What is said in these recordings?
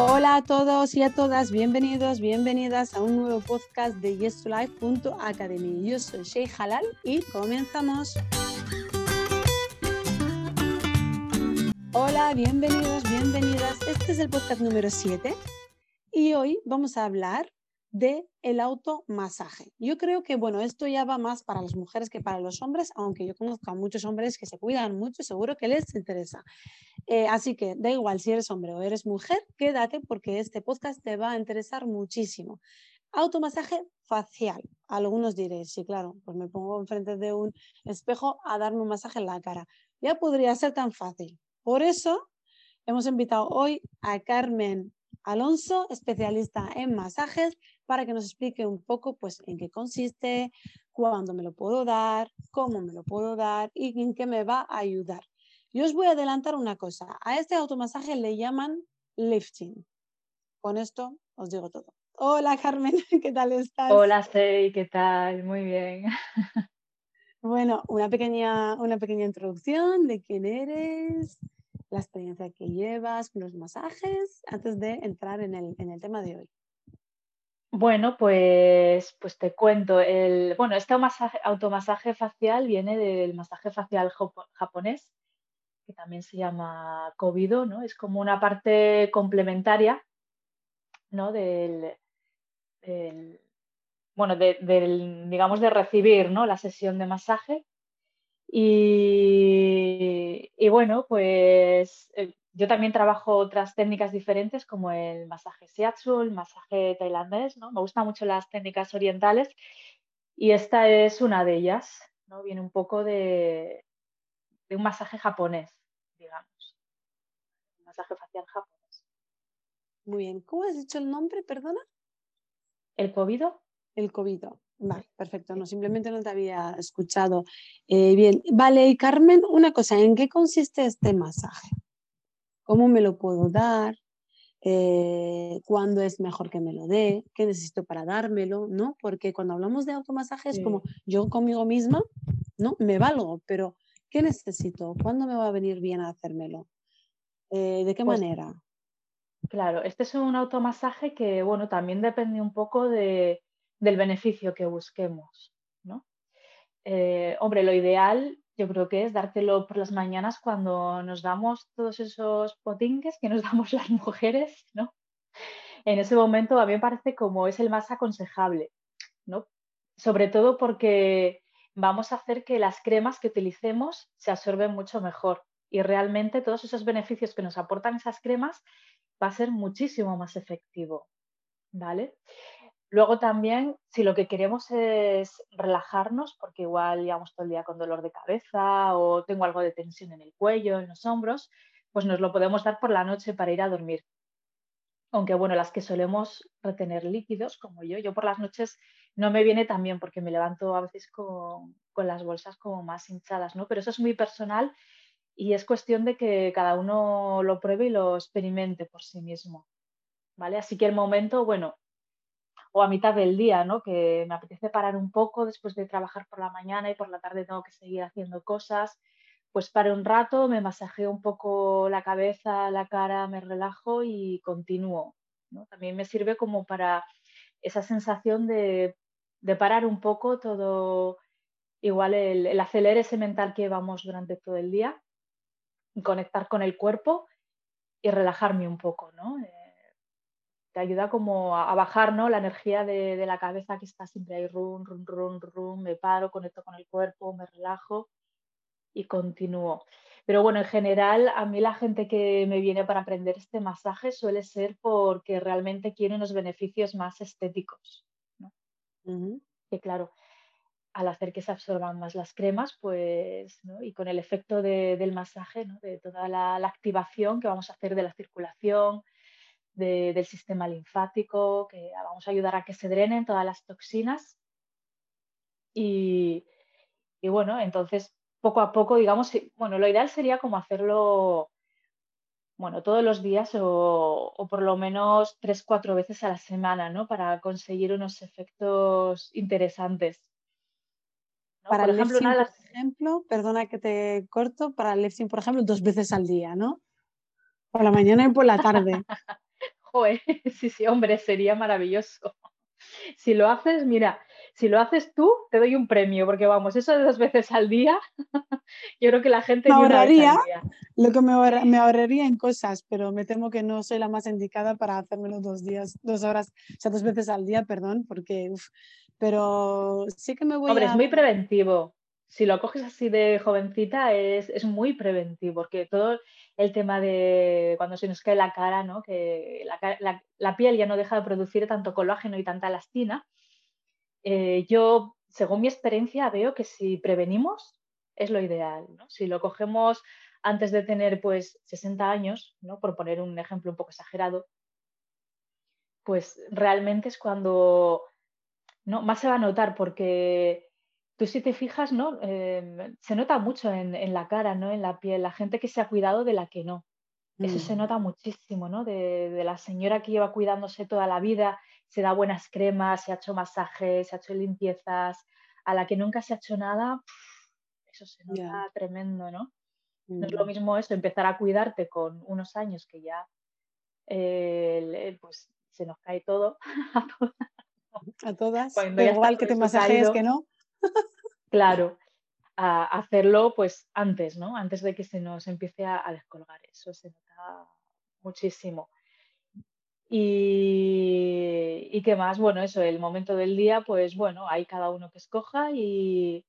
Hola a todos y a todas, bienvenidos, bienvenidas a un nuevo podcast de YesToLife.academy. Yo soy Sheikh Halal y comenzamos. Hola, bienvenidos, bienvenidas. Este es el podcast número 7 y hoy vamos a hablar de el automasaje. Yo creo que, bueno, esto ya va más para las mujeres que para los hombres, aunque yo conozco a muchos hombres que se cuidan mucho, seguro que les interesa. Eh, así que da igual si eres hombre o eres mujer, quédate porque este podcast te va a interesar muchísimo. Automasaje facial. Algunos diréis, sí, claro, pues me pongo enfrente de un espejo a darme un masaje en la cara. Ya podría ser tan fácil. Por eso hemos invitado hoy a Carmen Alonso, especialista en masajes, para que nos explique un poco pues, en qué consiste, cuándo me lo puedo dar, cómo me lo puedo dar y en qué me va a ayudar. Yo os voy a adelantar una cosa. A este automasaje le llaman lifting. Con esto os digo todo. Hola Carmen, ¿qué tal estás? Hola Sei, ¿qué tal? Muy bien. Bueno, una pequeña, una pequeña introducción de quién eres, la experiencia que llevas con los masajes, antes de entrar en el, en el tema de hoy. Bueno, pues, pues te cuento. El, bueno, este automasaje facial viene del masaje facial japonés, que también se llama Kobido, ¿no? Es como una parte complementaria, ¿no? Del, bueno, del, digamos, de recibir, ¿no? La sesión de masaje. Y, y bueno, pues eh, yo también trabajo otras técnicas diferentes como el masaje shiatsu, el masaje tailandés, ¿no? Me gustan mucho las técnicas orientales y esta es una de ellas, ¿no? Viene un poco de, un masaje japonés, masaje facial japonés. Muy bien. ¿Cómo has dicho el nombre, perdona? El covido. El covido. Vale, perfecto. No, simplemente no te había escuchado. Eh, bien, vale, y Carmen, una cosa, ¿en qué consiste este masaje? cómo me lo puedo dar, eh, cuándo es mejor que me lo dé, qué necesito para dármelo, ¿no? Porque cuando hablamos de automasaje es como yo conmigo misma, ¿no? Me valgo, pero ¿qué necesito? ¿Cuándo me va a venir bien a hacérmelo? Eh, ¿De qué pues manera? Claro, este es un automasaje que, bueno, también depende un poco de, del beneficio que busquemos, ¿no? Eh, hombre, lo ideal yo creo que es dártelo por las mañanas cuando nos damos todos esos potingues que nos damos las mujeres, ¿no? En ese momento a mí me parece como es el más aconsejable, ¿no? Sobre todo porque vamos a hacer que las cremas que utilicemos se absorben mucho mejor y realmente todos esos beneficios que nos aportan esas cremas va a ser muchísimo más efectivo, ¿vale? Luego también, si lo que queremos es relajarnos, porque igual llevamos todo el día con dolor de cabeza o tengo algo de tensión en el cuello, en los hombros, pues nos lo podemos dar por la noche para ir a dormir. Aunque bueno, las que solemos retener líquidos, como yo, yo por las noches no me viene tan bien porque me levanto a veces con, con las bolsas como más hinchadas, ¿no? Pero eso es muy personal y es cuestión de que cada uno lo pruebe y lo experimente por sí mismo. ¿Vale? Así que el momento, bueno, o a mitad del día, ¿no? Que me apetece parar un poco después de trabajar por la mañana y por la tarde tengo que seguir haciendo cosas, pues paro un rato, me masajeo un poco la cabeza, la cara, me relajo y continúo. También me sirve como para esa sensación de, parar un poco todo, igual el, el acelerar ese mental que vamos durante todo el día, conectar con el cuerpo y relajarme un poco, ¿no? Eh, te ayuda como a, bajar ¿no? la energía de, la cabeza que está siempre ahí, rum, rum, rum, rum, me paro, conecto con el cuerpo, me relajo y continúo. Pero bueno, en general, a mí la gente que me viene para aprender este masaje suele ser porque realmente quiere unos beneficios más estéticos. ¿no? Que claro, al hacer que se absorban más las cremas, pues, y con el efecto del masaje, ¿no? de toda la activación que vamos a hacer de la circulación, del sistema linfático, que vamos a ayudar a que se drenen todas las toxinas. Y, bueno, entonces poco a poco, digamos, bueno, lo ideal sería como hacerlo, bueno, todos los días o, por lo menos tres, cuatro veces a la semana, ¿no? Para conseguir unos efectos interesantes. Para por ejemplo, el por ejemplo, perdona que te corto, para el lifting, por ejemplo, dos veces al día, ¿no? Por la mañana y por la tarde. Joder, sí, sí, hombre, sería maravilloso. Si lo haces, mira, si lo haces tú, te doy un premio, porque vamos, eso de dos veces al día, yo creo que la gente me ahorraría, lo que me, ahorraría en cosas, pero me temo que no soy la más indicada para hacérmelo dos días, dos horas, o sea, dos veces al día, perdón, porque, pero sí que me voy Hombre, es muy preventivo. Si lo coges así de jovencita, es, es muy preventivo, porque todo el tema de cuando se nos cae la cara, ¿no? que la, piel ya no deja de producir tanto colágeno y tanta elastina. Eh, yo, según mi experiencia, veo que si prevenimos es lo ideal. Si lo cogemos antes de tener pues 60 años, ¿no? por poner un ejemplo un poco exagerado, pues realmente es cuando ¿no? más se va a notar porque tú si te fijas, ¿no? Em, se nota mucho en, la cara, ¿no? En la piel, la gente que se ha cuidado de la que no. Eso se mm. nota muchísimo, ¿no? De, la señora que lleva cuidándose toda la vida, se da buenas cremas, se ha hecho masajes, se ha hecho limpiezas, a la que nunca se ha hecho nada, eso se nota tremendo, ¿no? No es lo mm. mismo eso, empezar a cuidarte con unos años que ya eh, pues se nos cae todo a todas. A igual que te masajes que no. Claro, a hacerlo pues antes, ¿no? Antes de que se nos empiece a, descolgar. Eso se nota muchísimo. Y, y, qué más, bueno, eso, el momento del día, pues bueno, hay cada uno que escoja y,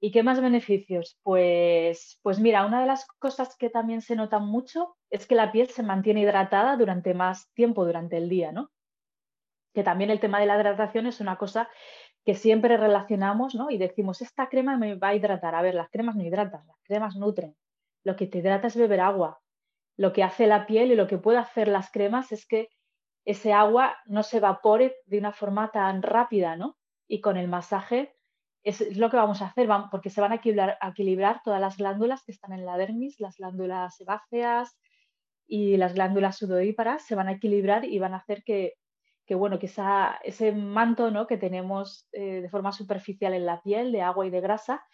y, qué más beneficios. Pues, pues mira, una de las cosas que también se nota mucho es que la piel se mantiene hidratada durante más tiempo durante el día, ¿no? Que también el tema de la hidratación es una cosa que siempre relacionamos, ¿no? Y decimos, esta crema me va a hidratar. A ver, las cremas no hidratan, las cremas nutren. Lo que te hidrata es beber agua. Lo que hace la piel y lo que puede hacer las cremas es que ese agua no se evapore de una forma tan rápida, ¿no? Y con el masaje es, lo que vamos a hacer, porque se van a equilibrar, a equilibrar, todas las glándulas que están en la dermis, las glándulas sebáceas y las glándulas sudoríparas, se van a equilibrar y van a hacer que que bueno, que ese manto ¿no? que tenemos eh, de forma superficial en la piel de agua y de grasa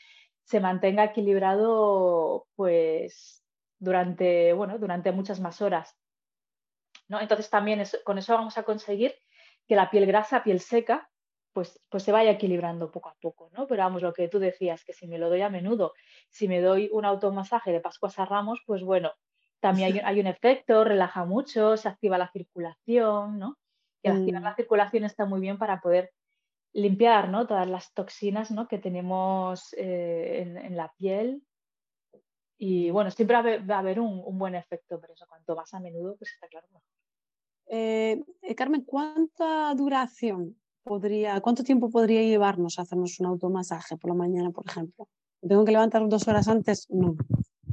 se mantenga equilibrado pues durante, bueno, durante muchas más horas. ¿no? Entonces también con eso vamos a conseguir que la piel grasa, piel seca, pues, pues se vaya equilibrando poco a poco, ¿no? Pero vamos, lo que tú decías, que si me lo doy a menudo, si me doy un automasaje de Pascuas a Ramos, pues bueno, también hay, hay un efecto, relaja mucho, se activa la circulación, ¿no? Y activar la mm. circulación está muy bien para poder limpiar ¿no? todas las toxinas ¿no? que tenemos eh, en, la piel. Y bueno, siempre va a haber, un, buen efecto, pero eso cuanto más a menudo, pues está claro eh, eh, Carmen, ¿cuánta duración podría, cuánto tiempo podría llevarnos a hacernos un automasaje por la mañana, por ejemplo? ¿Tengo que levantar dos horas antes? No.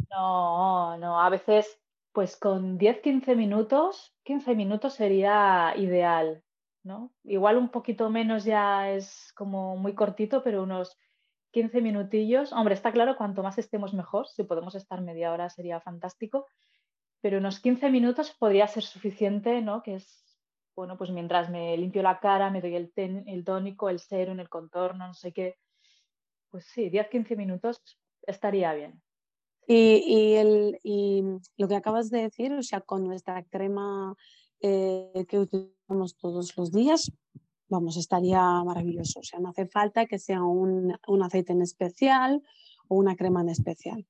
No, no, a veces pues con 10-15 minutos, 15 minutos sería ideal, ¿no? Igual un poquito menos ya es como muy cortito, pero unos 15 minutillos. Hombre, está claro, cuanto más estemos mejor. Si podemos estar media hora sería fantástico. Pero unos 15 minutos podría ser suficiente, ¿no? Que es, bueno, pues mientras me limpio la cara, me doy el, el tónico, el serum, el contorno, no sé qué. Pues sí, 10-15 minutos estaría bien. Y, el, y, lo que acabas de decir, o sea, con nuestra crema eh, que utilizamos todos los días, vamos, estaría maravilloso. O sea, no hace falta que sea un, un aceite en especial o una crema en especial.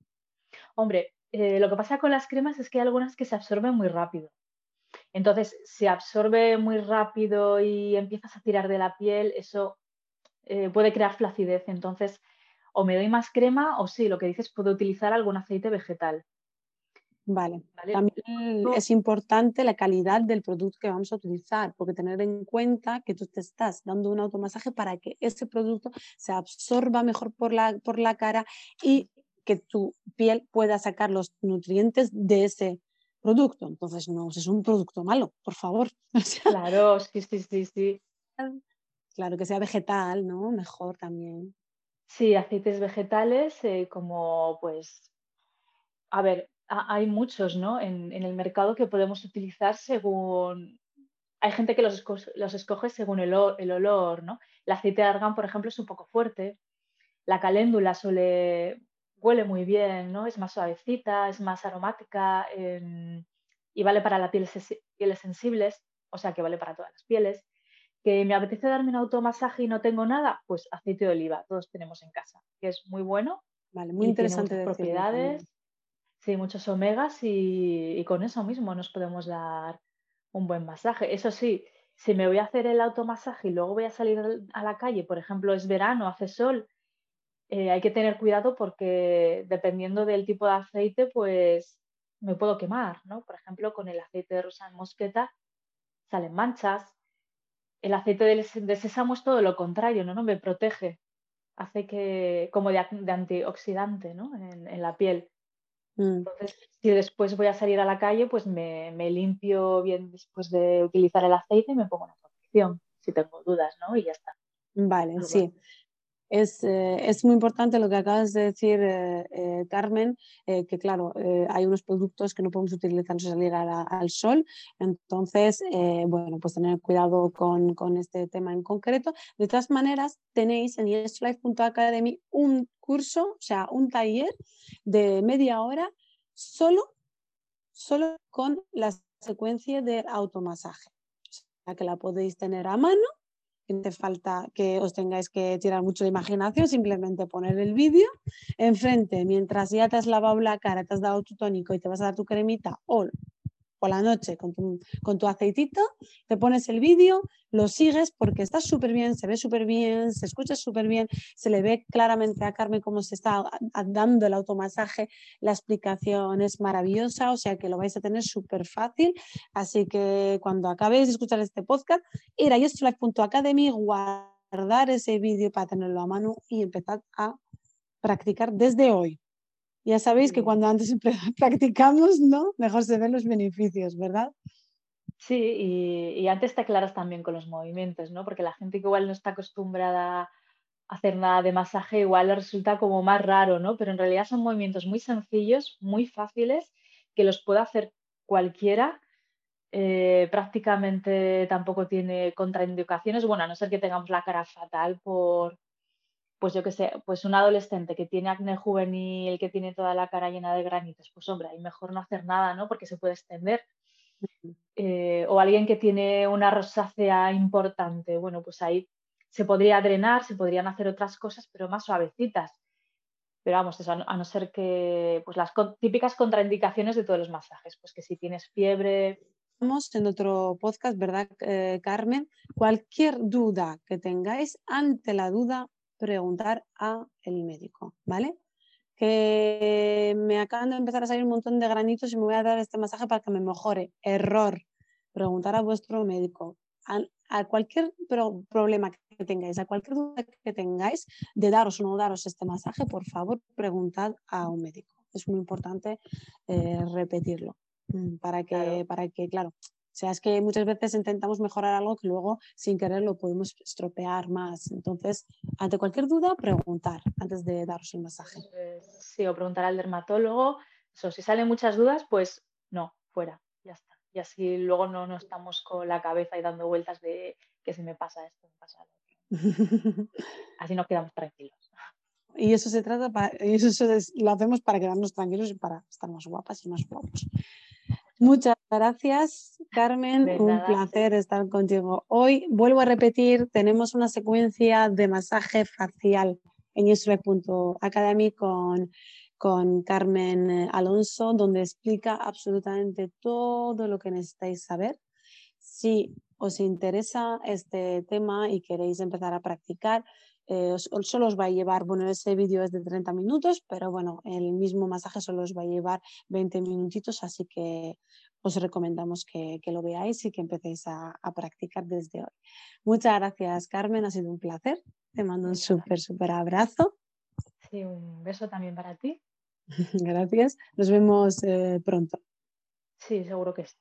Hombre, eh, lo que pasa con las cremas es que hay algunas que se absorben muy rápido. Entonces, si absorbe muy rápido y empiezas a tirar de la piel, eso eh, puede crear flacidez. Entonces, o me doy más crema o sí, lo que dices, puedo utilizar algún aceite vegetal. Vale. También es importante la calidad del producto que vamos a utilizar, porque tener en cuenta que tú te estás dando un automasaje para que ese producto se absorba mejor por la, por la cara y que tu piel pueda sacar los nutrientes de ese producto. Entonces, no es un producto malo, por favor. claro, sí, sí, sí, sí. Claro, que sea vegetal, ¿no? Mejor también. Sí, aceites vegetales, eh, como pues, a ver, hay muchos, ¿no? En, el mercado que podemos utilizar según, hay gente que los, los escoge según el, olor, ¿no? El aceite de argán, por ejemplo, es un poco fuerte, la caléndula suele, huele muy bien, ¿no? Es más suavecita, es más aromática y vale para las pieles, pieles sensibles. o sea que vale para todas las pieles. Que me apetece darme un automasaje y no tengo nada, pues aceite de oliva, todos tenemos en casa, que es muy bueno. Vale, muy interesante. Tiene propiedades, sí, muchos omegas y, con eso mismo nos podemos dar un buen masaje. Eso sí, si me voy a hacer el automasaje y luego voy a salir a la calle, por ejemplo, es verano, hace sol, eh, hay que tener cuidado porque dependiendo del tipo de aceite, pues me puedo quemar, ¿no? Por ejemplo, con el aceite de rosa en mosqueta salen manchas. El aceite de, sésamo es todo lo contrario, ¿no? ¿no? Me protege, hace que, como de, antioxidante, ¿no? En, la piel. Mm. Entonces, si después voy a salir a la calle, pues me, me, limpio bien después de utilizar el aceite y me pongo una protección, si tengo dudas, ¿no? Y ya está. Vale, sí. Es, eh, es, muy importante lo que acabas de decir, eh, eh, Carmen, que claro, hay unos productos que no podemos utilizar sin salir al sol, entonces, bueno, pues tener cuidado con, con, este tema en concreto. De todas maneras, tenéis en yeslife.academy un curso, o sea, un taller de media hora solo, solo con la secuencia de automasaje, o sea, que la podéis tener a mano no hace falta que os tengáis que tirar mucho de imaginación, simplemente poner el vídeo enfrente mientras ya te has lavado la cara, te has dado tu tónico y te vas a dar tu cremita o la noche con tu, con tu aceitito, te pones el vídeo, lo sigues porque está súper bien, se ve súper bien, se escucha súper bien, se le ve claramente a Carmen cómo se está dando el automasaje, la explicación es maravillosa, o sea que lo vais a tener súper fácil, así que cuando acabéis de escuchar este podcast, ir a justlife.academy, guardar ese vídeo para tenerlo a mano y empezar a practicar desde hoy. Ya sabéis que cuando antes practicamos, ¿no? Mejor se ven los beneficios, ¿verdad? Sí, y, antes te aclaras también con los movimientos, ¿no? Porque la gente que igual no está acostumbrada a hacer nada de masaje, igual le resulta como más raro, ¿no? Pero en realidad son movimientos muy sencillos, muy fáciles, que los puede hacer cualquiera. Eh, prácticamente tampoco tiene contraindicaciones, bueno, a no ser que tengamos la cara fatal por, pues yo que sé, pues un adolescente que tiene acné juvenil, que tiene toda la cara llena de granitos, pues hombre, ahí mejor no hacer nada, ¿no? Porque se puede extender. Eh, o alguien que tiene una rosácea importante, bueno, pues ahí se podría drenar, se podrían hacer otras cosas, pero más suavecitas. Pero vamos, eso, a no ser que, pues las típicas contraindicaciones de todos los masajes, pues que si tienes fiebre, en otro podcast, ¿verdad, eh, Carmen? Cualquier duda que tengáis, ante la duda, preguntar a el médico, ¿vale? Que me acaban de empezar a salir un montón de granitos y me voy a dar este masaje para que me mejore. Error. Preguntar a vuestro médico. A, cualquier problema que tengáis, a cualquier duda que tengáis de daros o no daros este masaje, por favor, preguntad a un médico. Es muy importante eh, repetirlo mm, para que, para que, claro, o sea, es que muchas veces intentamos mejorar algo que luego sin querer lo podemos estropear más. Entonces, ante cualquier duda, preguntar antes de daros el masaje. Sí, o preguntar al dermatólogo. Eso, si salen muchas dudas, pues no, fuera, ya está. Y así luego no, no estamos con la cabeza y dando vueltas de que si me pasa esto, me pasa lo otro. así nos quedamos tranquilos. Y eso se trata, para, y eso lo hacemos para quedarnos tranquilos y para estar más guapas y más guapos. Muchas gracias, Carmen. Un placer estar contigo. Hoy, vuelvo a repetir, tenemos una secuencia de masaje facial en Academy con, con Carmen Alonso, donde explica absolutamente todo lo que necesitáis saber. Si os interesa este tema y queréis empezar a practicar, eh, solo os va a llevar, bueno, ese vídeo es de 30 minutos, pero bueno, el mismo masaje solo os va a llevar 20 minutitos, así que os recomendamos que, lo veáis y que empecéis a, practicar desde hoy. Muchas gracias, Carmen, ha sido un placer. Te mando un súper, súper abrazo. Sí, un beso también para ti. gracias. Nos vemos eh, pronto. Sí, seguro que sí.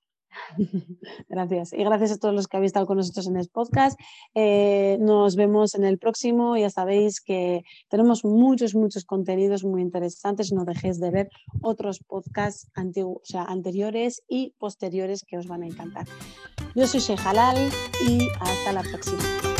Gracias. Y gracias a todos los que habéis estado con nosotros en el podcast. Eh, nos vemos en el próximo. Ya sabéis que tenemos muchos, muchos contenidos muy interesantes. No dejéis de ver otros podcasts o sea, anteriores y posteriores que os van a encantar. Yo soy Shehalal y hasta la próxima.